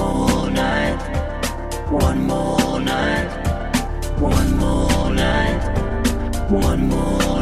One more night, one more night, one more night, one more.